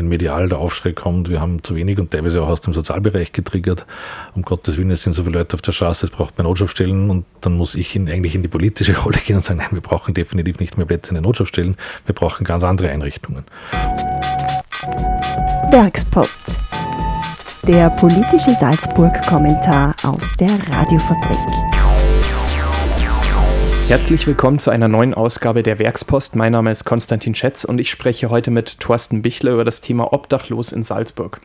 wenn medial der Aufschrei kommt, wir haben zu wenig und teilweise auch aus dem Sozialbereich getriggert. Um Gottes Willen, es sind so viele Leute auf der Straße, es braucht mehr Notschaftsstellen und dann muss ich in, eigentlich in die politische Rolle gehen und sagen, nein, wir brauchen definitiv nicht mehr Plätze in den Notschaftsstellen, wir brauchen ganz andere Einrichtungen. Werkspost. Der politische Salzburg-Kommentar aus der Radiofabrik. Herzlich willkommen zu einer neuen Ausgabe der Werkspost. Mein Name ist Konstantin Schätz und ich spreche heute mit Thorsten Bichler über das Thema Obdachlos in Salzburg.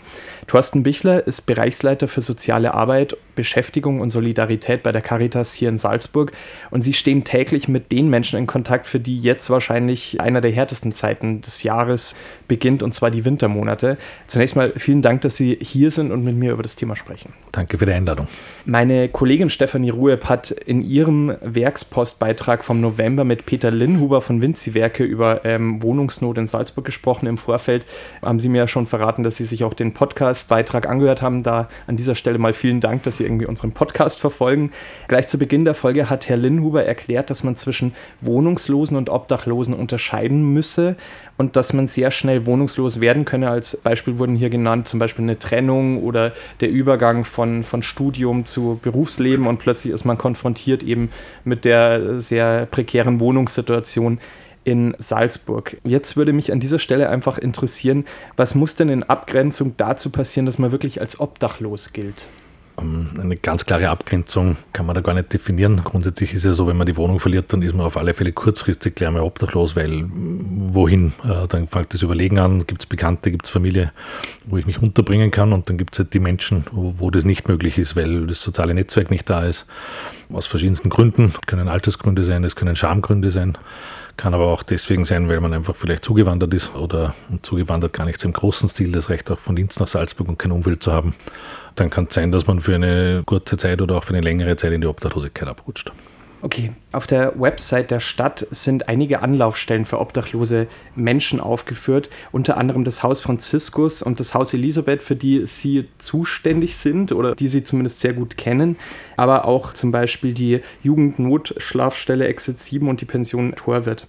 Thorsten Bichler ist Bereichsleiter für soziale Arbeit, Beschäftigung und Solidarität bei der Caritas hier in Salzburg und Sie stehen täglich mit den Menschen in Kontakt, für die jetzt wahrscheinlich einer der härtesten Zeiten des Jahres beginnt und zwar die Wintermonate. Zunächst mal vielen Dank, dass Sie hier sind und mit mir über das Thema sprechen. Danke für die Einladung. Meine Kollegin Stefanie Rueb hat in ihrem Werkspostbeitrag Beitrag vom November mit Peter Linnhuber von Vinci-Werke über ähm, Wohnungsnot in Salzburg gesprochen. Im Vorfeld haben Sie mir ja schon verraten, dass Sie sich auch den Podcast-Beitrag angehört haben. Da an dieser Stelle mal vielen Dank, dass Sie irgendwie unseren Podcast verfolgen. Gleich zu Beginn der Folge hat Herr Linnhuber erklärt, dass man zwischen Wohnungslosen und Obdachlosen unterscheiden müsse und dass man sehr schnell wohnungslos werden könne. Als Beispiel wurden hier genannt zum Beispiel eine Trennung oder der Übergang von, von Studium zu Berufsleben und plötzlich ist man konfrontiert eben mit der sehr prekären Wohnungssituation in Salzburg. Jetzt würde mich an dieser Stelle einfach interessieren, was muss denn in Abgrenzung dazu passieren, dass man wirklich als obdachlos gilt? Ähm, eine ganz klare Abgrenzung kann man da gar nicht definieren. Grundsätzlich ist ja so, wenn man die Wohnung verliert, dann ist man auf alle Fälle kurzfristig gleich mal obdachlos, weil wohin? Äh, dann fängt das Überlegen an, gibt es Bekannte, gibt es Familie, wo ich mich unterbringen kann und dann gibt es halt die Menschen, wo, wo, das nicht möglich ist, weil das soziale Netzwerk nicht da ist. Aus verschiedensten Gründen, das können Altersgründe sein, es können Schamgründe sein. Kann aber auch deswegen sein, weil man einfach vielleicht zugewandert ist oder zugewandert gar nicht so im großen Stil. Das reicht auch von Linz nach Salzburg und kein Umfeld zu haben. Dann kann es sein, dass man für eine kurze Zeit oder auch für eine längere Zeit in die Obdachlosigkeit abrutscht. Okay, auf der Website der Stadt sind einige Anlaufstellen für obdachlose Menschen aufgeführt, unter anderem das Haus Franziskus und das Haus Elisabeth, für die Sie zuständig sind oder die Sie zumindest sehr gut kennen, aber auch zum Beispiel die Jugendnotschlafstelle Exit 7 und die Pension Torwirt.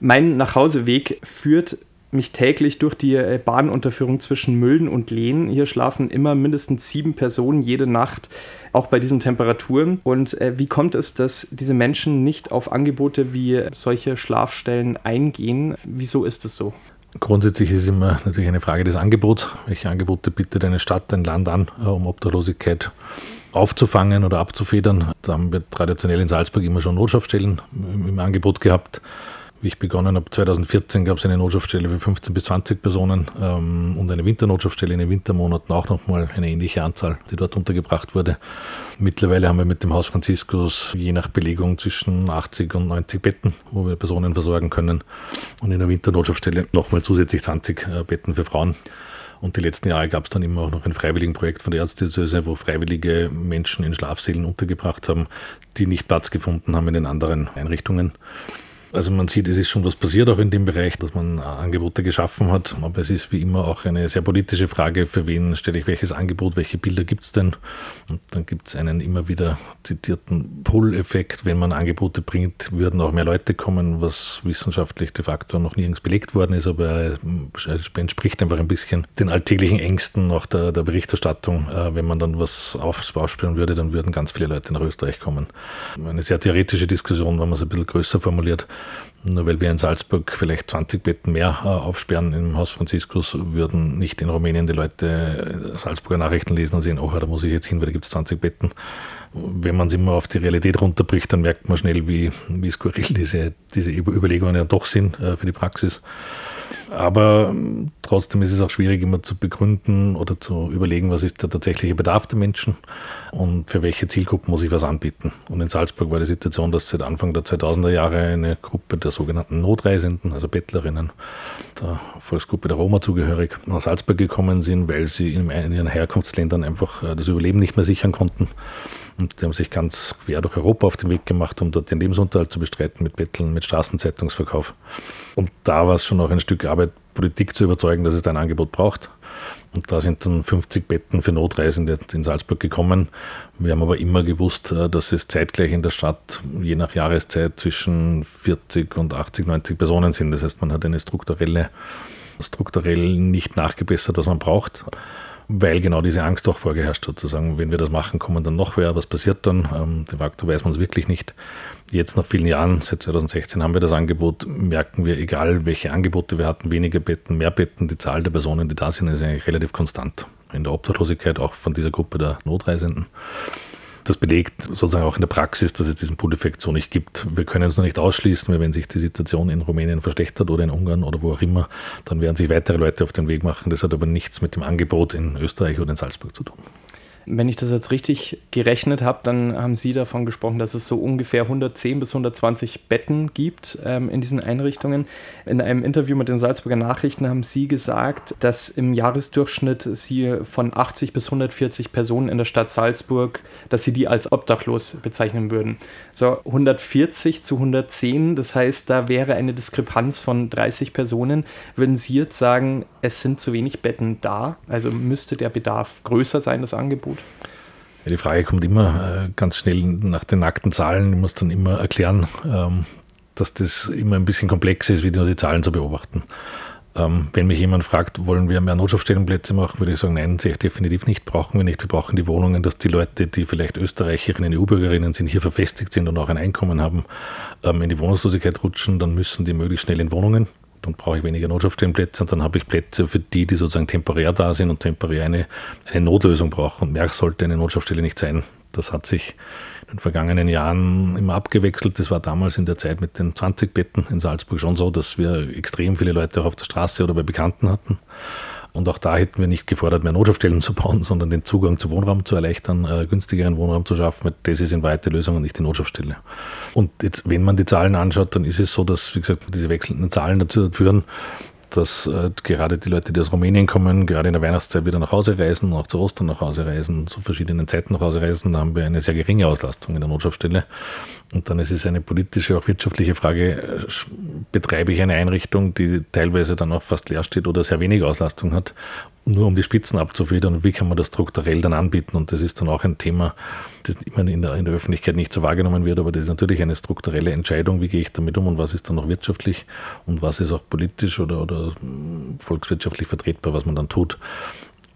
Mein Nachhauseweg führt mich täglich durch die äh, Bahnunterführung zwischen Müllen und Lehn. Hier schlafen immer mindestens sieben Personen jede Nacht, auch bei diesen Temperaturen. Und äh, wie kommt es, dass diese Menschen nicht auf Angebote wie solche Schlafstellen eingehen? Wieso ist es so? Grundsätzlich ist es immer natürlich eine Frage des Angebots. Welche Angebote bietet eine Stadt, ein Land an, äh, um Obdachlosigkeit aufzufangen oder abzufedern? Da haben wir traditionell in Salzburg immer schon Notschaftsstellen im Angebot gehabt wie ich begonnen habe, 2014 gab es eine Notschaftsstelle für 15 bis 20 Personen ähm, und eine Winternotschaftsstelle in den Wintermonaten auch nochmal eine ähnliche Anzahl, die dort untergebracht wurde. Mittlerweile haben wir mit dem Haus Franziskus je nach Belegung zwischen 80 und 90 Betten, wo wir Personen versorgen können. Und in der Winternotschaftsstelle nochmal zusätzlich 20 äh, Betten für Frauen. Und die letzten Jahre gab es dann immer auch noch ein freiwilligen Projekt von der Ärztediözese, wo freiwillige Menschen in Schlafsälen untergebracht haben, die nicht Platz gefunden haben in den anderen Einrichtungen. Also man sieht, es ist schon was passiert auch in dem Bereich, dass man Angebote geschaffen hat. Aber es ist wie immer auch eine sehr politische Frage, für wen stelle ich welches Angebot, welche Bilder gibt es denn? Und dann gibt es einen immer wieder zitierten Pull-Effekt. Wenn man Angebote bringt, würden auch mehr Leute kommen, was wissenschaftlich de facto noch nirgends belegt worden ist, aber es entspricht einfach ein bisschen den alltäglichen Ängsten nach der, der Berichterstattung. Äh, wenn man dann was aufspüren würde, dann würden ganz viele Leute nach Österreich kommen. Eine sehr theoretische Diskussion, wenn man es ein bisschen größer formuliert. Nur weil wir in Salzburg vielleicht 20 Betten mehr äh, aufsperren im Haus Franziskus, würden nicht in Rumänien die Leute äh, Salzburger Nachrichten lesen und sehen, oh, da muss ich jetzt hin, weil da gibt es 20 Betten. Wenn man es immer auf die Realität runterbricht, dann merkt man schnell, wie, wie skurril diese, diese Überlegungen ja doch sind äh, für die Praxis. Aber ähm, trotzdem ist es auch schwierig, immer zu begründen oder zu überlegen, was ist der tatsächliche Bedarf der Menschen und für welche Zielgruppen muss ich was anbieten. Und in Salzburg war die Situation, dass seit Anfang der 2000er Jahre eine Gruppe der sogenannten Notreisenden, also Bettlerinnen, der Volksgruppe der Roma zugehörig, nach Salzburg gekommen sind, weil sie in ihren Herkunftsländern einfach äh, das Überleben nicht mehr sichern konnten. Und die haben sich ganz quer durch Europa auf den Weg gemacht, um dort den Lebensunterhalt zu bestreiten mit Betteln, mit Straßenzeitungsverkauf. Und da war es schon auch ein Stück Arbeit, Politik zu überzeugen, dass es ein Angebot braucht. Und da sind dann 50 Betten für Notreisende in Salzburg gekommen. Wir haben aber immer gewusst, äh, dass es zeitgleich in der Stadt je nach Jahreszeit zwischen 40 und 80, 90 Personen sind. Das heißt, man hat eine strukturelle strukturell nicht nachgebessert, was man braucht weil genau diese Angst auch vorgeherrscht hat, zu sagen, wenn wir das machen, kommen dann noch wer, was passiert dann? Ähm, de facto weiß man es wirklich nicht. Jetzt nach vielen Jahren, seit 2016 haben wir das Angebot, merken wir, egal welche Angebote wir hatten, weniger Betten, mehr Betten, die Zahl der Personen, die da sind, ist eigentlich relativ konstant. In der Obdachlosigkeit auch von dieser Gruppe der Notreisenden. Das belegt sozusagen auch in der Praxis, dass es diesen Pull-Effekt so nicht gibt. Wir können es noch nicht ausschließen, weil wenn sich die Situation in Rumänien verschlechtert oder in Ungarn oder wo auch immer, dann werden sich weitere Leute auf den Weg machen. Das hat aber nichts mit dem Angebot in Österreich oder in Salzburg zu tun. Wenn ich das jetzt richtig gerechnet habe, dann haben Sie davon gesprochen, dass es so ungefähr 110 bis 120 Betten gibt ähm, in diesen Einrichtungen. In einem Interview mit den Salzburger Nachrichten haben Sie gesagt, dass im Jahresdurchschnitt Sie von 80 bis 140 Personen in der Stadt Salzburg, dass Sie die als obdachlos bezeichnen würden. So 140 zu 110, das heißt, da wäre eine Diskrepanz von 30 Personen. Würden Sie jetzt sagen, es sind zu wenig Betten da? Also müsste der Bedarf größer sein, das Angebot? Gut? Ja, die Frage kommt immer äh, ganz schnell nach den nackten Zahlen. Ich muss dann immer erklären, ähm, dass das immer ein bisschen komplex ist, wie nur die Zahlen zu beobachten. Ähm, wenn mich jemand fragt, wollen wir mehr Notschaftsstellenplätze machen, würde ich sagen, nein, definitiv nicht, brauchen wir nicht. Wir brauchen die Wohnungen, dass die Leute, die vielleicht Österreicherinnen, EU-Bürgerinnen sind, hier verfestigt sind und auch ein Einkommen haben, ähm, in die Wohnungslosigkeit rutschen, dann müssen die möglichst schnell in Wohnungen dann brauche ich weniger Notschaftsstellenplätze und dann habe ich Plätze für die, die sozusagen temporär da sind und temporär eine, eine Notlösung brauchen. Und mehr sollte eine Notschaftsstelle nicht sein. Das hat sich in den vergangenen Jahren immer abgewechselt. Das war damals in der Zeit mit den 20 Betten in Salzburg schon so, dass wir extrem viele Leute auch auf der Straße oder bei Bekannten hatten. Und auch da hätten wir nicht gefordert, mehr Notschaftsstellen zu bauen, sondern den Zugang zu Wohnraum zu erleichtern, äh, günstigeren Wohnraum zu schaffen. Das ist in weite Lösung und nicht die Notschaftsstelle. Und jetzt, wenn man die Zahlen anschaut, dann ist es so, dass, wie gesagt, diese wechselnden Zahlen dazu führen, dass äh, gerade die Leute, die aus Rumänien kommen, gerade in der Weihnachtszeit wieder nach Hause reisen, auch zu Ostern nach Hause reisen, zu verschiedenen Zeiten nach Hause reisen, da haben wir eine sehr geringe Auslastung in der Notschaftsstelle. Und dann ist es eine politische, auch wirtschaftliche Frage, äh, betreibe ich eine Einrichtung, die teilweise dann auch fast leer steht oder sehr wenig Auslastung hat, nur um die Spitzen abzufedern und wie kann man das strukturell dann anbieten? Und das ist dann auch ein Thema, das immer in der, in der Öffentlichkeit nicht so wahrgenommen wird, aber das ist natürlich eine strukturelle Entscheidung, wie gehe ich damit um und was ist dann noch wirtschaftlich und was ist auch politisch oder, oder hm, volkswirtschaftlich vertretbar, was man dann tut.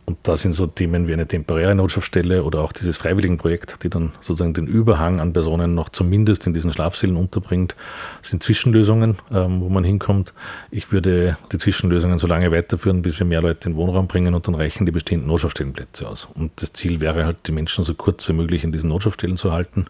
Und da sind so Themen wie eine temporäre Notschaftsstelle oder auch dieses Freiwilligenprojekt, die dann sozusagen den Überhang an Personen noch zumindest in diesen Schlafsälen unterbringt, sind Zwischenlösungen, ähm, wo man hinkommt. Ich würde die Zwischenlösungen so lange weiterführen, bis wir mehr Leute in den Wohnraum bringen und dann reichen die bestehenden Notschaftsstellenplätze aus. Und das Ziel wäre halt, die Menschen so kurz wie möglich in diesen Notschaftsstellen zu halten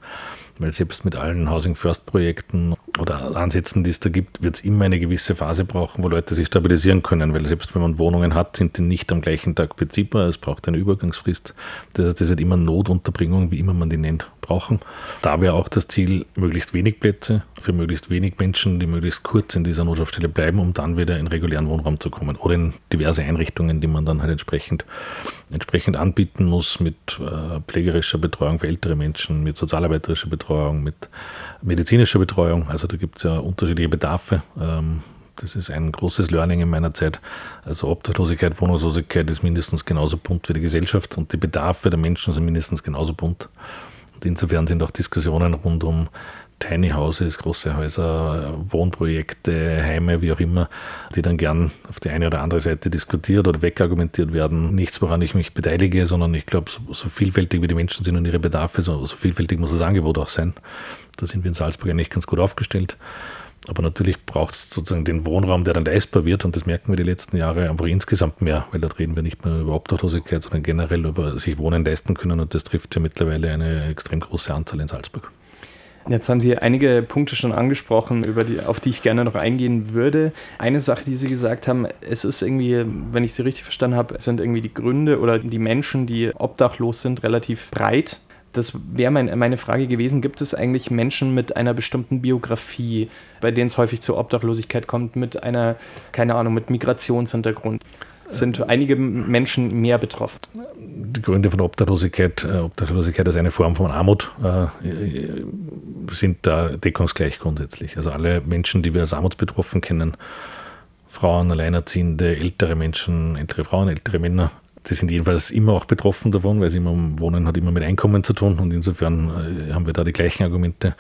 weil selbst mit allen Housing First Projekten oder Ansätzen, die es da gibt, wird es immer eine gewisse Phase brauchen, wo Leute sich stabilisieren können, weil selbst wenn man Wohnungen hat, sind die nicht am gleichen Tag beziehbar. Es braucht eine Übergangsfrist. Das heißt, es wird immer Notunterbringung, wie immer man die nennt, brauchen. Da wäre auch das Ziel, möglichst wenig Plätze für möglichst wenig Menschen, die möglichst kurz in dieser Notschaftsstelle bleiben, um dann wieder in regulären Wohnraum zu kommen oder in diverse Einrichtungen, die man dann halt entsprechend, entsprechend anbieten muss mit äh, pflegerischer Betreuung für ältere Menschen, mit sozialarbeiterischer Betreuung, mit medizinischer Betreuung. Also da gibt es ja unterschiedliche Bedarfe. Ähm, das ist ein großes Learning in meiner Zeit. Also Obdachlosigkeit, Wohnungslosigkeit ist mindestens genauso bunt wie die Gesellschaft und die Bedarfe der Menschen sind mindestens genauso bunt. Insofern sind auch Diskussionen rund um Tiny Houses, große Häuser, Wohnprojekte, Heime, wie auch immer, die dann gern auf die eine oder andere Seite diskutiert oder wegargumentiert werden. Nichts, woran ich mich beteilige, sondern ich glaube, so, so vielfältig wie die Menschen sind und ihre Bedarfe, so, so vielfältig muss das Angebot auch sein. Da sind wir in Salzburg eigentlich ganz gut aufgestellt. Aber natürlich braucht es sozusagen den Wohnraum, der dann leistbar wird. Und das merken wir die letzten Jahre einfach insgesamt mehr, weil da reden wir nicht mehr über Obdachlosigkeit, sondern generell über sich Wohnen leisten können. Und das trifft ja mittlerweile eine extrem große Anzahl in Salzburg. Jetzt haben Sie einige Punkte schon angesprochen, über die, auf die ich gerne noch eingehen würde. Eine Sache, die Sie gesagt haben, es ist irgendwie, wenn ich Sie richtig verstanden habe, sind irgendwie die Gründe oder die Menschen, die obdachlos sind, relativ breit das wäre mein, meine Frage gewesen, gibt es eigentlich Menschen mit einer bestimmten Biografie, bei denen es häufig zur Obdachlosigkeit kommt, mit einer, keine Ahnung, mit Migrationshintergrund? Sind einige Menschen mehr betroffen? Die Gründe von Obdachlosigkeit, äh, Obdachlosigkeit als eine Form von Armut, äh, sind da deckungsgleich grundsätzlich. Also alle Menschen, die wir als armutsbetroffen kennen, Frauen, Alleinerziehende, ältere Menschen, ältere Frauen, ältere Männer, die sind jedenfalls immer auch betroffen davon, weil es immer Wohnen hat immer mit Einkommen zu tun und insofern äh, haben wir da die gleichen Argumente.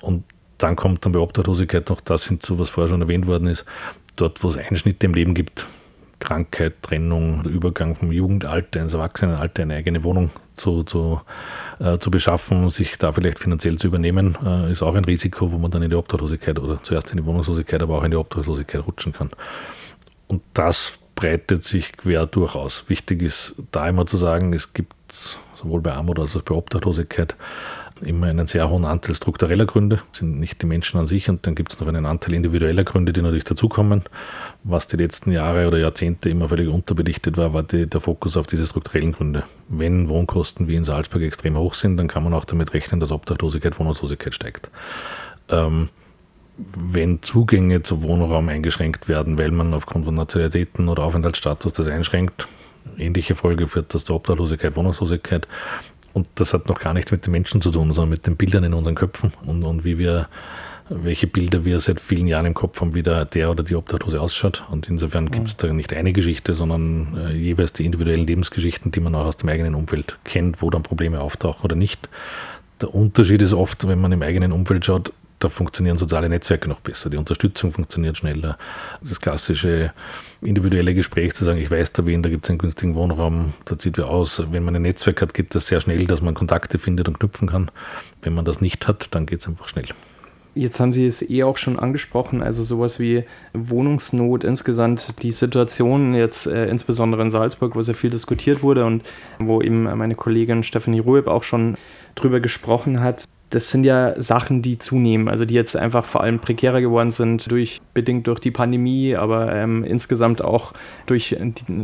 Und dann kommt dann bei Obdachlosigkeit noch das hinzu, was vorher schon erwähnt worden ist, dort, wo es Einschnitte im Leben gibt, Krankheit, Trennung, Übergang vom Jugendalter ins Erwachsenenalter eine eigene Wohnung zu, zu, äh, zu beschaffen, sich da vielleicht finanziell zu übernehmen, äh, ist auch ein Risiko, wo man dann in die Obdachlosigkeit oder zuerst in die Wohnungslosigkeit, aber auch in die Obdachlosigkeit rutschen kann. Und das breitet sich quer durchaus. Wichtig ist da immer zu sagen, es gibt sowohl bei Armut als auch bei Obdachlosigkeit immer einen sehr hohen Anteil struktureller Gründe, das sind nicht die Menschen an sich und dann gibt es noch einen Anteil individueller Gründe, die natürlich dazukommen. Was die letzten Jahre oder Jahrzehnte immer völlig unterbelichtet war, war die, der Fokus auf diese strukturellen Gründe. Wenn Wohnkosten wie in Salzburg extrem hoch sind, dann kann man auch damit rechnen, dass Obdachlosigkeit, Wohnungslosigkeit steigt. Ähm, wenn Zugänge zu Wohnraum eingeschränkt werden, weil man aufgrund von Nationalitäten oder Aufenthaltsstatus das einschränkt, ähnliche Folge führt das zur Obdachlosigkeit, Wohnungslosigkeit. Und das hat noch gar nichts mit den Menschen zu tun, sondern mit den Bildern in unseren Köpfen und, und wie wir, welche Bilder wir seit vielen Jahren im Kopf haben, wie der, der oder die Obdachlose ausschaut. Und insofern gibt es da nicht eine Geschichte, sondern äh, jeweils die individuellen Lebensgeschichten, die man auch aus dem eigenen Umfeld kennt, wo dann Probleme auftauchen oder nicht. Der Unterschied ist oft, wenn man im eigenen Umfeld schaut, da funktionieren soziale Netzwerke noch besser. Die Unterstützung funktioniert schneller. Das klassische individuelle Gespräch zu sagen, ich weiß da wen, da gibt es einen günstigen Wohnraum, da zieht wir aus. Wenn man ein Netzwerk hat, geht das sehr schnell, dass man Kontakte findet und knüpfen kann. Wenn man das nicht hat, dann geht es einfach schnell. Jetzt haben Sie es eh auch schon angesprochen, also sowas wie Wohnungsnot insgesamt, die Situation jetzt äh, insbesondere in Salzburg, wo sehr viel diskutiert wurde und wo eben meine Kollegin Stephanie Rueb auch schon drüber gesprochen hat das sind ja Sachen, die zunehmen, also die jetzt einfach vor allem prekärer geworden sind, durch, bedingt durch die Pandemie, aber ähm, insgesamt auch durch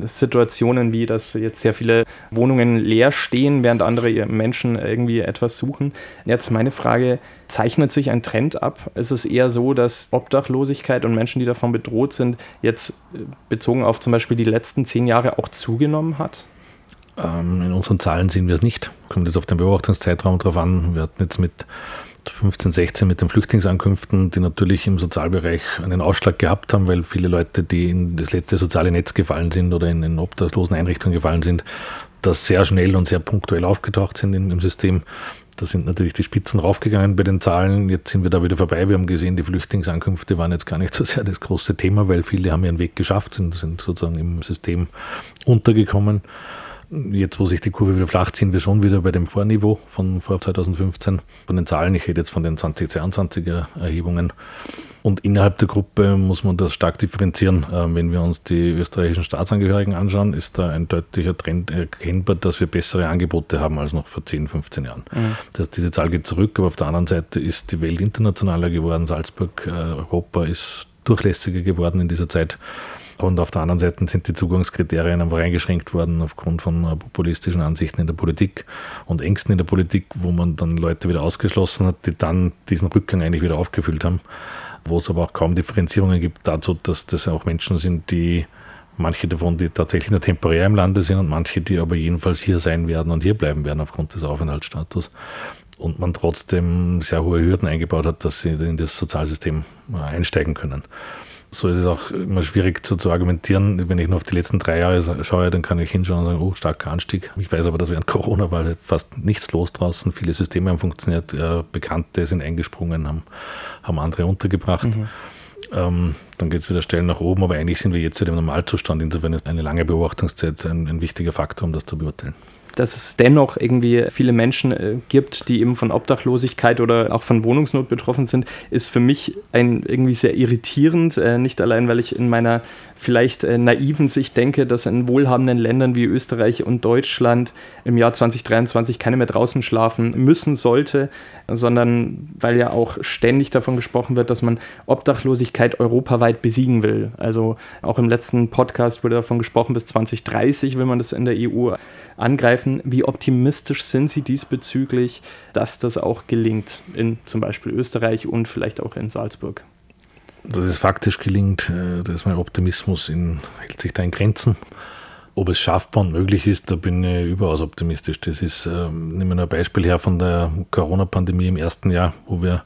Situationen wie, dass jetzt sehr viele Wohnungen leer stehen, während andere Menschen irgendwie etwas suchen. Jetzt meine Frage, zeichnet sich ein Trend ab? Ist es eher so, dass Obdachlosigkeit und Menschen, die davon bedroht sind, jetzt äh, bezogen auf zum Beispiel die letzten zehn Jahre auch zugenommen hat? Ähm, in unseren Zahlen sehen wir es nicht. Kommt jetzt auf den Beobachtungszeitraum drauf an. Wir hatten jetzt mit 15, 16 mit den Flüchtlingsankünften, die natürlich im Sozialbereich einen Ausschlag gehabt haben, weil viele Leute, die in das letzte soziale Netz gefallen sind oder in, in obdachlosen Einrichtungen gefallen sind, das sehr schnell und sehr punktuell aufgetaucht sind in, im System. Da sind natürlich die Spitzen raufgegangen bei den Zahlen. Jetzt sind wir da wieder vorbei. Wir haben gesehen, die Flüchtlingsankünfte waren jetzt gar nicht so sehr das große Thema, weil viele haben ihren Weg geschafft, sind, sind sozusagen im System untergekommen. Jetzt, wo sich die Kurve wieder flacht, sind wir schon wieder bei dem Vorniveau von vor 2015. Von den Zahlen, ich rede jetzt von den 2022er Erhebungen. Und innerhalb der Gruppe muss man das stark differenzieren. Ähm, wenn wir uns die österreichischen Staatsangehörigen anschauen, ist da ein deutlicher Trend erkennbar, dass wir bessere Angebote haben als noch vor 10, 15 Jahren. Mhm. Das heißt, diese Zahl geht zurück, aber auf der anderen Seite ist die Welt internationaler geworden. Salzburg, äh, Europa ist durchlässiger geworden in dieser Zeit. Und auf der anderen Seite sind die Zugangskriterien einfach eingeschränkt worden aufgrund von äh, populistischen Ansichten in der Politik und Ängsten in der Politik, wo man dann Leute wieder ausgeschlossen hat, die dann diesen Rückgang eigentlich wieder aufgefüllt haben. Wo es aber auch kaum Differenzierungen gibt dazu, dass das auch Menschen sind, die manche davon, die tatsächlich nur temporär im Lande sind und manche, die aber jedenfalls hier sein werden und hier bleiben werden aufgrund des Aufenthaltsstatus. Und man trotzdem sehr hohe Hürden eingebaut hat, dass sie in das Sozialsystem äh, einsteigen können so ist es auch immer schwierig zu, zu, argumentieren. Wenn ich nur auf die letzten drei Jahre schaue, dann kann ich hinschauen und sagen, oh, starker Anstieg. Ich weiß aber, dass während Corona war halt fast nichts los draußen. Viele Systeme haben funktioniert, äh, Bekannte sind eingesprungen, haben, haben andere untergebracht. Mhm. Ähm, dann geht es wieder Stellen nach oben, aber eigentlich sind wir jetzt wieder im Normalzustand. Insofern ist eine lange Beobachtungszeit ein, ein wichtiger Faktor, um das zu beurteilen dass es dennoch irgendwie viele Menschen äh, gibt, die eben von Obdachlosigkeit oder auch von Wohnungsnot betroffen sind, ist für mich ein, irgendwie sehr irritierend. Äh, nicht allein, weil ich in meiner vielleicht äh, naiven Sicht denke, dass in wohlhabenden Ländern wie Österreich und Deutschland im Jahr 2023 keine mehr draußen schlafen müssen sollte, sondern weil ja auch ständig davon gesprochen wird, dass man Obdachlosigkeit europaweit besiegen will. Also auch im letzten Podcast wurde davon gesprochen, bis 2030 will man das in der EU angreifen. Wie optimistisch sind Sie diesbezüglich, dass das auch gelingt in zum Beispiel Österreich und vielleicht auch in Salzburg? Dass es faktisch gelingt, äh, da ist mein Optimismus in, hält sich da in Grenzen. Ob es schaffbar und möglich ist, da bin ich überaus optimistisch. Das ist, äh, nehmen wir nur ein Beispiel her von der Corona-Pandemie im ersten Jahr, wo wir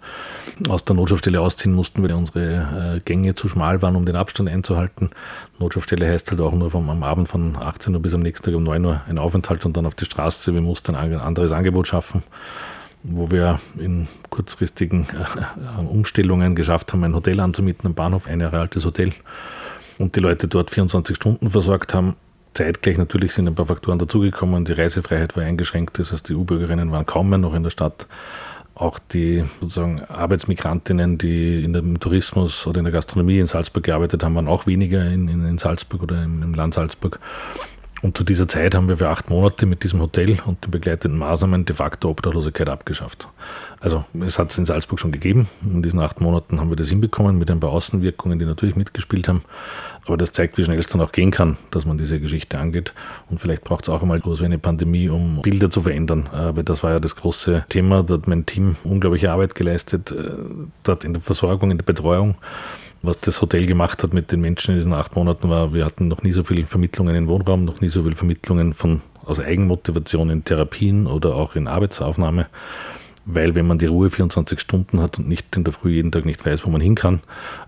aus der Notschaftsstelle ausziehen mussten, weil unsere äh, Gänge zu schmal waren, um den Abstand einzuhalten. Notschaftsstelle heißt halt auch nur vom, am Abend von 18 Uhr bis am nächsten Tag um 9 Uhr ein Aufenthalt und dann auf die Straße. Wir mussten ein anderes Angebot schaffen wo wir in kurzfristigen äh, Umstellungen geschafft haben, ein Hotel anzumieten am Bahnhof, ein Jahre altes Hotel und die Leute dort 24 Stunden versorgt haben. Zeitgleich natürlich sind ein paar Faktoren dazugekommen. Die Reisefreiheit war eingeschränkt, das heißt, die U-Bürgerinnen waren kaum mehr noch in der Stadt. Auch die sozusagen Arbeitsmigrantinnen, die in dem Tourismus oder in der Gastronomie in Salzburg gearbeitet haben, waren auch weniger in, in, in Salzburg oder im, im Land Salzburg. Und zu dieser Zeit haben wir für acht Monate mit diesem Hotel und den begleitenden Maßnahmen de facto Obdachlosigkeit abgeschafft. Also es hat es in Salzburg schon gegeben. In diesen acht Monaten haben wir das hinbekommen mit ein paar Außenwirkungen, die natürlich mitgespielt haben. Aber das zeigt, wie schnell es dann auch gehen kann, dass man diese Geschichte angeht. Und vielleicht braucht es auch einmal so eine Pandemie, um Bilder zu verändern. Aber das war ja das große Thema. Da hat mein Team unglaubliche Arbeit geleistet, äh, dort in der Versorgung, in der Betreuung was das Hotel gemacht hat mit den Menschen in diesen acht Monaten war, wir hatten noch nie so viele Vermittlungen in Wohnraum, noch nie so viele Vermittlungen von, aus Eigenmotivation in Therapien oder auch in Arbeitsaufnahme. Weil wenn man die Ruhe 24 Stunden hat und nicht in der Früh jeden Tag nicht weiß, wo man hin kann,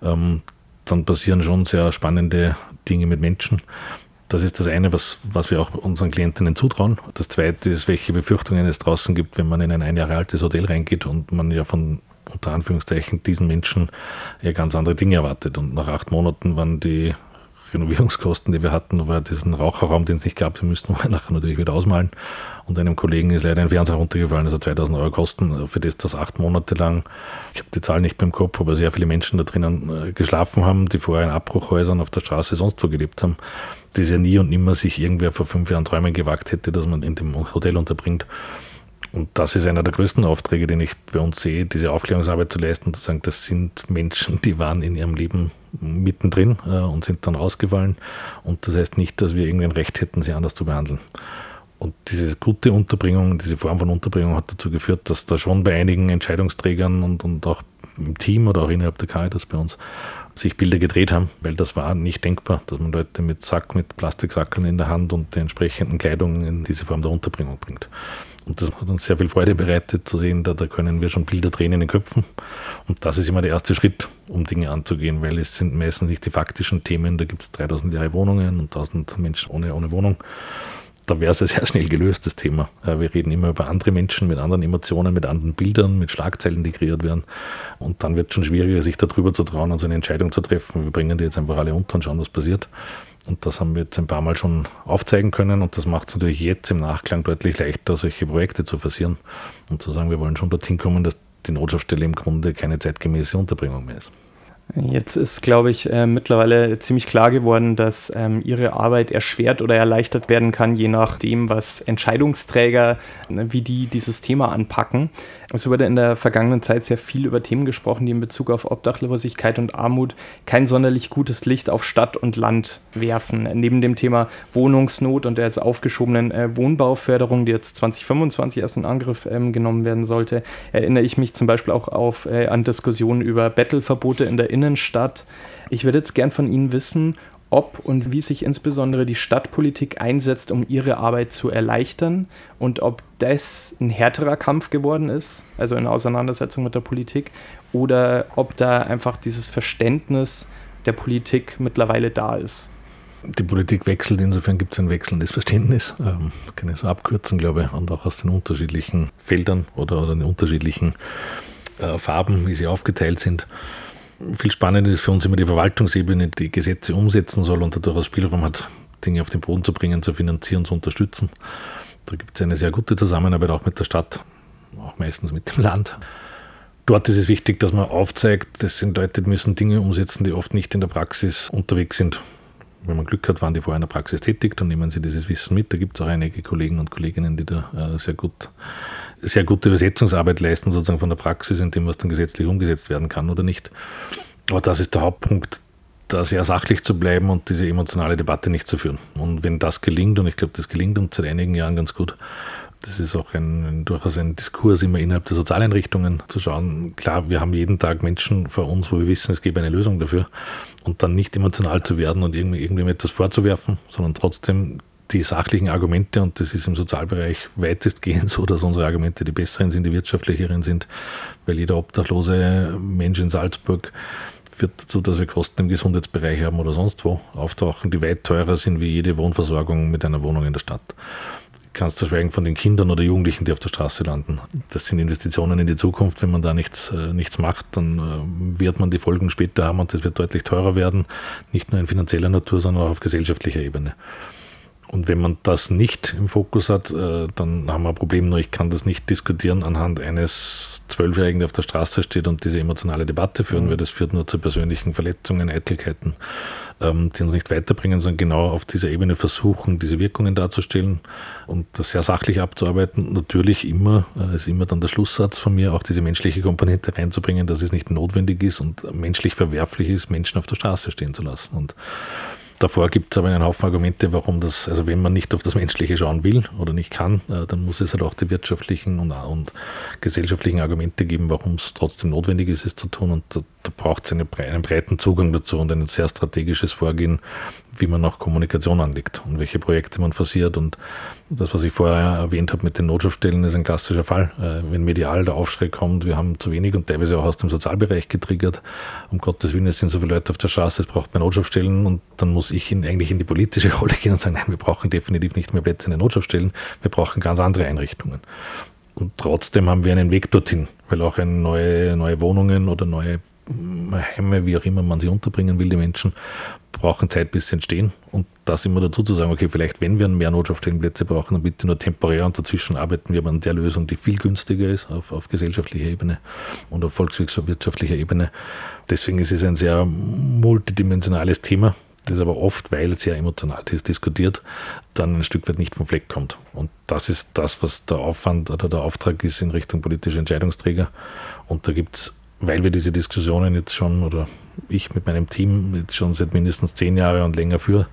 ähm, dann passieren schon sehr spannende Dinge mit Menschen. Das ist das eine, was, was wir auch unseren Klientinnen zutrauen. Das zweite ist, welche Befürchtungen es draußen gibt, wenn man in ein ein Jahre altes Hotel reingeht und man ja von unter Anführungszeichen diesen Menschen ja ganz andere Dinge erwartet. Und nach acht Monaten waren die Renovierungskosten, die wir hatten, war diesen Raucherraum, den es nicht gab, den müssten wir nachher natürlich wieder ausmalen. Und einem Kollegen ist leider ein Fernseher runtergefallen, also 2000 Euro Kosten, für das das acht Monate lang, ich habe die Zahl nicht beim Kopf, aber sehr viele Menschen da drinnen äh, geschlafen haben, die vorher in Abbruchhäusern auf der Straße sonst wo gelebt haben, das ja nie und nimmer sich irgendwer vor fünf Jahren träumen gewagt hätte, dass man in dem Hotel unterbringt. Und das ist einer der größten Aufträge, den ich bei uns sehe, diese Aufklärungsarbeit zu leisten, zu sagen, das sind Menschen, die waren in ihrem Leben mittendrin äh, und sind dann rausgefallen. Und das heißt nicht, dass wir irgendwie ein Recht hätten, sie anders zu behandeln. Und diese gute Unterbringung, diese Form von Unterbringung hat dazu geführt, dass da schon bei einigen Entscheidungsträgern und, und auch im Team oder auch innerhalb der Caritas bei uns sich Bilder gedreht haben, weil das war nicht denkbar, dass man Leute mit Sack, mit Plastiksackeln in der Hand und der entsprechenden Kleidung in diese Form der Unterbringung bringt. Und das hat uns sehr viel Freude bereitet zu sehen, da, da können wir schon Bilder drehen in den Köpfen. Und das ist immer der erste Schritt, um Dinge anzugehen, weil es sind meistens nicht die faktischen Themen, da gibt es 3000 leere Wohnungen und 1000 Menschen ohne, ohne Wohnung. Da wäre es sehr schnell gelöst, das Thema. Wir reden immer über andere Menschen mit anderen Emotionen, mit anderen Bildern, mit Schlagzeilen, die kreiert werden. Und dann wird es schon schwieriger, sich darüber zu trauen und so eine Entscheidung zu treffen. Wir bringen die jetzt einfach alle unter und schauen, was passiert. Und das haben wir jetzt ein paar Mal schon aufzeigen können und das macht es natürlich jetzt im Nachklang deutlich leichter, solche Projekte zu forcieren und zu sagen, wir wollen schon dorthin kommen, dass die Notschaftsstelle im Grunde keine zeitgemäße Unterbringung mehr ist. Jetzt ist, glaube ich, äh, mittlerweile ziemlich klar geworden, dass ähm, Ihre Arbeit erschwert oder erleichtert werden kann, je nachdem, was Entscheidungsträger, ne, wie die dieses Thema anpacken. Es wurde in der vergangenen Zeit sehr viel über Themen gesprochen, die in Bezug auf Obdachlosigkeit und Armut kein sonderlich gutes Licht auf Stadt und Land werfen. Neben dem Thema Wohnungsnot und der jetzt aufgeschobenen äh, Wohnbauförderung, die jetzt 2025 erst in Angriff ähm, genommen werden sollte, erinnere ich mich zum Beispiel auch auf, äh, an Diskussionen über Bettelverbote in der Innenstadt. Ich würde jetzt gern von Ihnen wissen, ob und wie sich insbesondere die Stadtpolitik einsetzt, um ihre Arbeit zu erleichtern und ob das ein härterer Kampf geworden ist, also in Auseinandersetzung mit der Politik, oder ob da einfach dieses Verständnis der Politik mittlerweile da ist. Die Politik wechselt, insofern gibt es ein wechselndes Verständnis, ähm, kann ich so abkürzen, glaube ich, und auch aus den unterschiedlichen Feldern oder, oder den unterschiedlichen äh, Farben, wie sie aufgeteilt sind. Viel spannender ist für uns immer die Verwaltungsebene, die Gesetze umsetzen soll und durchaus Spielraum hat, Dinge auf den Boden zu bringen, zu finanzieren, zu unterstützen. Da gibt es eine sehr gute Zusammenarbeit auch mit der Stadt, auch meistens mit dem Land. Dort ist es wichtig, dass man aufzeigt, das sind Leute, die müssen Dinge umsetzen, die oft nicht in der Praxis unterwegs sind. Wenn man Glück hat, waren die vorher in der Praxis tätig, dann nehmen sie dieses Wissen mit. Da gibt es auch einige Kollegen und Kolleginnen, die da äh, sehr gut sehr gute Übersetzungsarbeit leisten, sozusagen von der Praxis in dem, was dann gesetzlich umgesetzt werden kann oder nicht. Aber das ist der Hauptpunkt, da sehr sachlich zu bleiben und diese emotionale Debatte nicht zu führen. Und wenn das gelingt, und ich glaube, das gelingt uns seit einigen Jahren ganz gut, das ist auch ein, durchaus ein Diskurs immer innerhalb der Sozialeinrichtungen zu schauen. Klar, wir haben jeden Tag Menschen vor uns, wo wir wissen, es gibt eine Lösung dafür. Und dann nicht emotional zu werden und irgendwie, irgendwem etwas vorzuwerfen, sondern trotzdem die sachlichen Argumente, und das ist im Sozialbereich weitestgehend so, dass unsere Argumente die besseren sind, die wirtschaftlicheren sind, weil jeder obdachlose Mensch in Salzburg führt dazu, dass wir Kosten im Gesundheitsbereich haben oder sonst wo auftauchen, die weit teurer sind wie jede Wohnversorgung mit einer Wohnung in der Stadt. Ganz zu schweigen von den Kindern oder Jugendlichen, die auf der Straße landen. Das sind Investitionen in die Zukunft. Wenn man da nichts, äh, nichts macht, dann äh, wird man die Folgen später haben und das wird deutlich teurer werden. Nicht nur in finanzieller Natur, sondern auch auf gesellschaftlicher Ebene. Und wenn man das nicht im Fokus hat, äh, dann haben wir ein Problem. Nur ich kann das nicht diskutieren anhand eines Zwölfjährigen, der auf der Straße steht und diese emotionale Debatte führen, mhm. weil das führt nur zu persönlichen Verletzungen, Eitelkeiten, ähm, die uns nicht weiterbringen, sondern genau auf dieser Ebene versuchen, diese Wirkungen darzustellen und das sehr sachlich abzuarbeiten. Natürlich immer, äh, ist immer dann der Schlusssatz von mir, auch diese menschliche Komponente reinzubringen, dass es nicht notwendig ist und menschlich verwerflich ist, Menschen auf der Straße stehen zu lassen. Und Davor gibt es aber einen Haufen Argumente, warum das, also wenn man nicht auf das Menschliche schauen will oder nicht kann, äh, dann muss es halt auch die wirtschaftlichen und, und gesellschaftlichen Argumente geben, warum es trotzdem notwendig ist, es zu tun. Und da, braucht es eine, einen breiten Zugang dazu und ein sehr strategisches Vorgehen, wie man auch Kommunikation anlegt und welche Projekte man forciert. Und das, was ich vorher erwähnt habe mit den Notschaftsstellen, ist ein klassischer Fall. Äh, wenn medial der Aufschrei kommt, wir haben zu wenig und teilweise auch aus dem Sozialbereich getriggert. Um Gottes Willen, es sind so viele Leute auf der Straße, es braucht mehr Notschaftsstellen und dann muss ich in, eigentlich in die politische Rolle gehen und sagen, nein, wir brauchen definitiv nicht mehr Plätze in den Notschaftsstellen, wir brauchen ganz andere Einrichtungen. Und trotzdem haben wir einen Weg dorthin, weil auch neue, neue Wohnungen oder neue Heime, wie auch immer man sie unterbringen will, die Menschen, brauchen Zeit, bis sie entstehen. Und das immer dazu zu sagen, okay, vielleicht wenn wir mehr Notschaftsstellenplätze brauchen, dann bitte nur temporär und dazwischen arbeiten wir an der Lösung, die viel günstiger ist auf, auf gesellschaftlicher Ebene und auf volkswirtschaftlicher Ebene. Deswegen ist es ein sehr multidimensionales Thema, das aber oft, weil es sehr emotional diskutiert, dann ein Stück weit nicht vom Fleck kommt. Und das ist das, was der Aufwand oder der Auftrag ist in Richtung politische Entscheidungsträger. Und da gibt es weil wir diese Diskussionen jetzt schon oder ich mit meinem Team jetzt schon seit mindestens zehn Jahren und länger führe,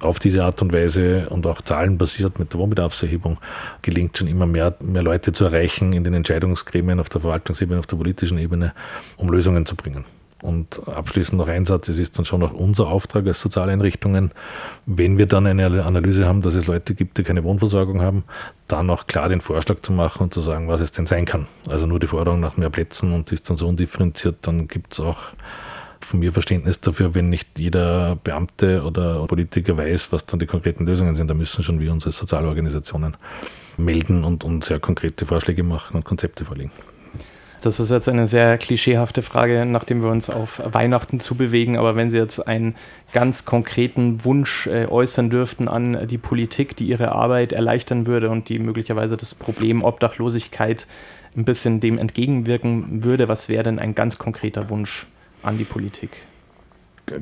auf diese Art und Weise und auch zahlenbasiert mit der Wohnbedarfserhebung gelingt schon immer mehr, mehr Leute zu erreichen in den Entscheidungsgremien auf der Verwaltungsebene, auf der politischen Ebene, um Lösungen zu bringen. Und abschließend noch ein Satz, es ist dann schon auch unser Auftrag als Sozialeinrichtungen, wenn wir dann eine Analyse haben, dass es Leute gibt, die keine Wohnversorgung haben, dann auch klar den Vorschlag zu machen und zu sagen, was es denn sein kann. Also nur die Forderung nach mehr Plätzen und ist dann so undifferenziert, dann gibt es auch von mir Verständnis dafür, wenn nicht jeder Beamte oder Politiker weiß, was dann die konkreten Lösungen sind. Da müssen schon wir uns als Sozialorganisationen melden und, und sehr konkrete Vorschläge machen und Konzepte vorlegen. Das ist jetzt eine sehr klischeehafte Frage, nachdem wir uns auf Weihnachten zubewegen. Aber wenn Sie jetzt einen ganz konkreten Wunsch äh, äußern dürften an die Politik, die Ihre Arbeit erleichtern würde und die möglicherweise das Problem Obdachlosigkeit ein bisschen dem entgegenwirken würde, was wäre denn ein ganz konkreter Wunsch an die Politik?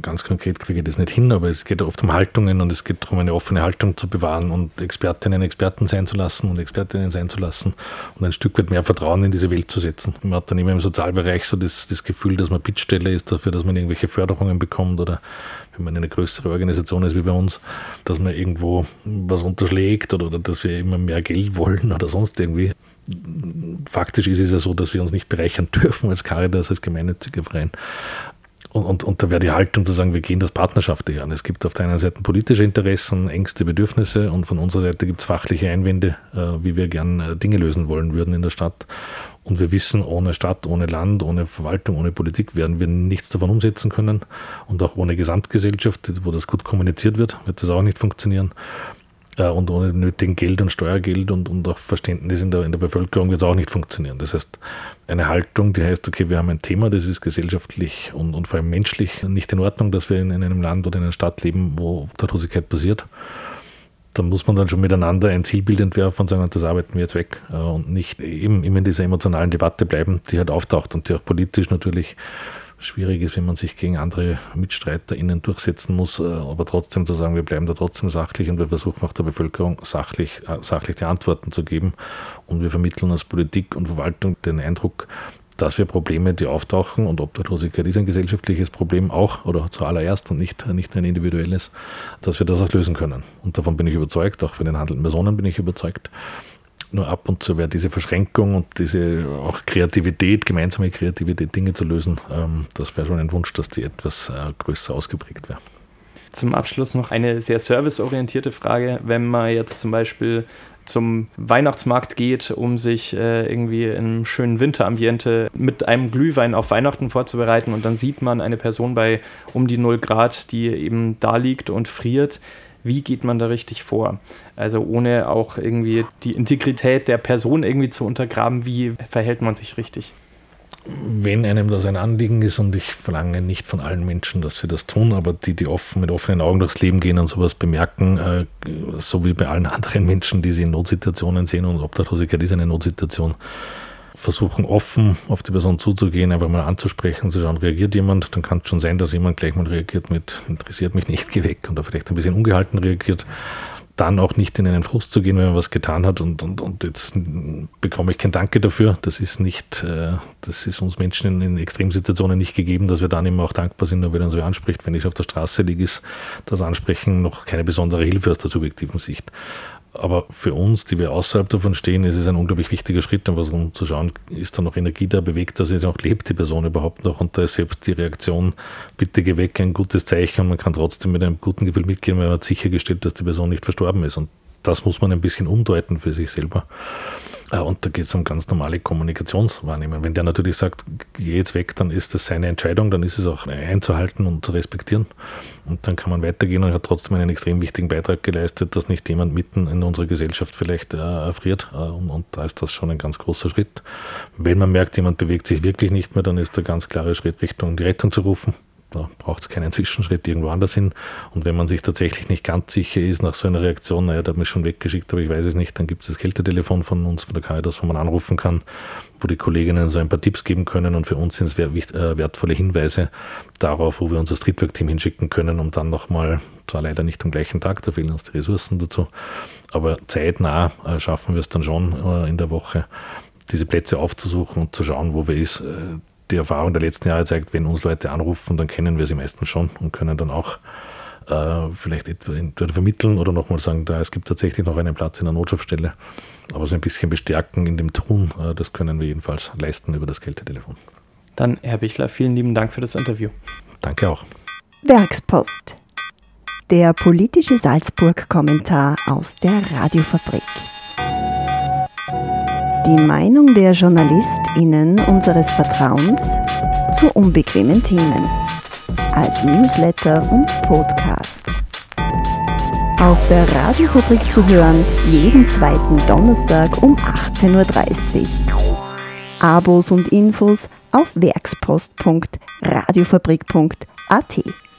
Ganz konkret kriege ich das nicht hin, aber es geht oft um Haltungen und es geht darum, eine offene Haltung zu bewahren und Expertinnen Experten sein zu lassen und Expertinnen sein zu lassen und ein Stück weit mehr Vertrauen in diese Welt zu setzen. Man hat dann immer im Sozialbereich so das, das Gefühl, dass man Bittsteller ist dafür, dass man irgendwelche Förderungen bekommt oder wenn man eine größere Organisation ist wie bei uns, dass man irgendwo was unterschlägt oder, oder dass wir immer mehr Geld wollen oder sonst irgendwie. Faktisch ist es ja so, dass wir uns nicht bereichern dürfen als Caritas, als gemeinnütziger Verein. Und, und, und, da wäre die Haltung zu sagen, wir gehen das partnerschaftlich an. Es gibt auf der einen Seite politische Interessen, engste Bedürfnisse und von unserer Seite gibt es fachliche Einwände, äh, wie wir gern äh, Dinge lösen wollen würden in der Stadt. Und wir wissen, ohne Stadt, ohne Land, ohne Verwaltung, ohne Politik werden wir nichts davon umsetzen können. Und auch ohne Gesamtgesellschaft, wo das gut kommuniziert wird, wird das auch nicht funktionieren. Äh, und ohne nötigen Geld und Steuergeld und, und auch Verständnis in der, in der Bevölkerung wird es auch nicht funktionieren. Das heißt, eine Haltung, die heißt, okay, wir haben ein Thema, das ist gesellschaftlich und, und vor allem menschlich nicht in Ordnung, dass wir in, in einem Land oder in einer Stadt leben, wo Obdachlosigkeit passiert. Da muss man dann schon miteinander ein Zielbild entwerfen und sagen, das arbeiten wir jetzt weg äh, und nicht eben immer in dieser emotionalen Debatte bleiben, die halt auftaucht und die auch politisch natürlich schwierig ist, wenn man sich gegen andere MitstreiterInnen durchsetzen muss, äh, aber trotzdem zu sagen, wir bleiben da trotzdem sachlich und wir versuchen auch der Bevölkerung sachlich, äh, sachlich die Antworten zu geben. Und wir vermitteln als Politik und Verwaltung den Eindruck, dass wir Probleme, die auftauchen, und Obdachlosigkeit ist ein gesellschaftliches Problem auch oder zuallererst und nicht, nicht ein individuelles, dass wir das auch lösen können. Und davon bin ich überzeugt, auch für den handelnden Personen bin ich überzeugt. Nur ab und zu wäre diese Verschränkung und diese auch Kreativität, gemeinsame Kreativität, Dinge zu lösen, ähm, das wäre schon ein Wunsch, dass die etwas äh, größer ausgeprägt wäre. Zum Abschluss noch eine sehr serviceorientierte Frage. Wenn man jetzt zum Beispiel zum Weihnachtsmarkt geht, um sich äh, irgendwie im schönen Winterambiente mit einem Glühwein auf Weihnachten vorzubereiten und dann sieht man eine Person bei um die 0 Grad, die eben da liegt und friert wie geht man da richtig vor? Also ohne auch irgendwie die Integrität der Person irgendwie zu untergraben, wie verhält man sich richtig? wenn einem das ein Anliegen ist und ich verlange nicht von allen Menschen, dass sie das tun, aber die, die offen mit offenen Augen durchs Leben gehen und sowas bemerken, äh, so wie bei allen anderen Menschen, die sie in Notsituationen sehen und Obdachlosigkeit ist eine Notsituation, versuchen offen auf die Person zuzugehen, einfach mal anzusprechen, zu schauen, reagiert jemand, dann kann es schon sein, dass jemand gleich mal reagiert mit interessiert mich nicht, geh weg oder vielleicht ein bisschen ungehalten reagiert dann auch nicht in einen Frust zu gehen, wenn man was getan hat und, und, und jetzt bekomme ich kein Danke dafür. Das ist nicht, äh, das ist uns Menschen in, in Extremsituationen nicht gegeben, dass wir dann immer auch dankbar sind, wenn uns wer anspricht. Wenn ich auf der Straße liege, ist das Ansprechen noch keine besondere Hilfe aus der subjektiven Sicht. Aber für uns, die wir außerhalb davon stehen, ist es ein unglaublich wichtiger Schritt, um zu schauen, ist da noch Energie da, bewegt da sich noch, lebt die Person überhaupt noch? Und da ist selbst die Reaktion, bitte geh weg, ein gutes Zeichen. Und man kann trotzdem mit einem guten Gefühl mitgehen, weil man hat sichergestellt, dass die Person nicht verstorben ist. Und das muss man ein bisschen umdeuten für sich selber. Äh, und da geht es um ganz normale Kommunikationswahrnehmung. Wenn der natürlich sagt, geh jetzt weg, dann ist das seine Entscheidung, dann ist es auch einzuhalten und zu respektieren. Und dann kann man weitergehen und hat trotzdem einen extrem wichtigen Beitrag geleistet, dass nicht jemand mitten in unserer Gesellschaft vielleicht äh, erfriert. Äh, und, und, da ist das schon ein ganz großer Schritt. Wenn man merkt, jemand bewegt sich wirklich nicht mehr, dann ist der ganz klare Schritt Richtung die Rettung zu rufen. Da braucht es keinen Zwischenschritt irgendwo anders hin. Und wenn man sich tatsächlich nicht ganz sicher ist nach so einer Reaktion, naja, der hat mich schon weggeschickt, aber ich weiß es nicht, dann gibt es das Kältetelefon von uns, von der Caritas, wo man anrufen kann, wo die Kolleginnen so ein paar Tipps geben können. Und für uns sind es äh, wertvolle Hinweise darauf, wo wir unser Streetwork-Team hinschicken können, um dann nochmal, zwar leider nicht am gleichen Tag, da fehlen uns die Ressourcen dazu, aber zeitnah äh, schaffen wir es dann schon äh, in der Woche, diese Plätze aufzusuchen und zu schauen, wo wir ist die Erfahrung der letzten Jahre zeigt, wenn uns Leute anrufen, dann kennen wir sie meistens schon und können dann auch äh, vielleicht entweder vermitteln oder nochmal sagen, da es gibt tatsächlich noch einen Platz in der Notschaftsstelle. Aber so ein bisschen bestärken in dem Tun, äh, das können wir jedenfalls leisten über das Kältetelefon. Dann, Herr Bichler, vielen lieben Dank für das Interview. Danke auch. Werkspost. Der politische Salzburg-Kommentar aus der Radiofabrik. Die Meinung der JournalistInnen unseres Vertrauens zu unbequemen Themen. Als Newsletter und Podcast. Auf der Radiofabrik zu hören, jeden zweiten Donnerstag um 18.30 Uhr. Abos und Infos auf werkspost.radiofabrik.at.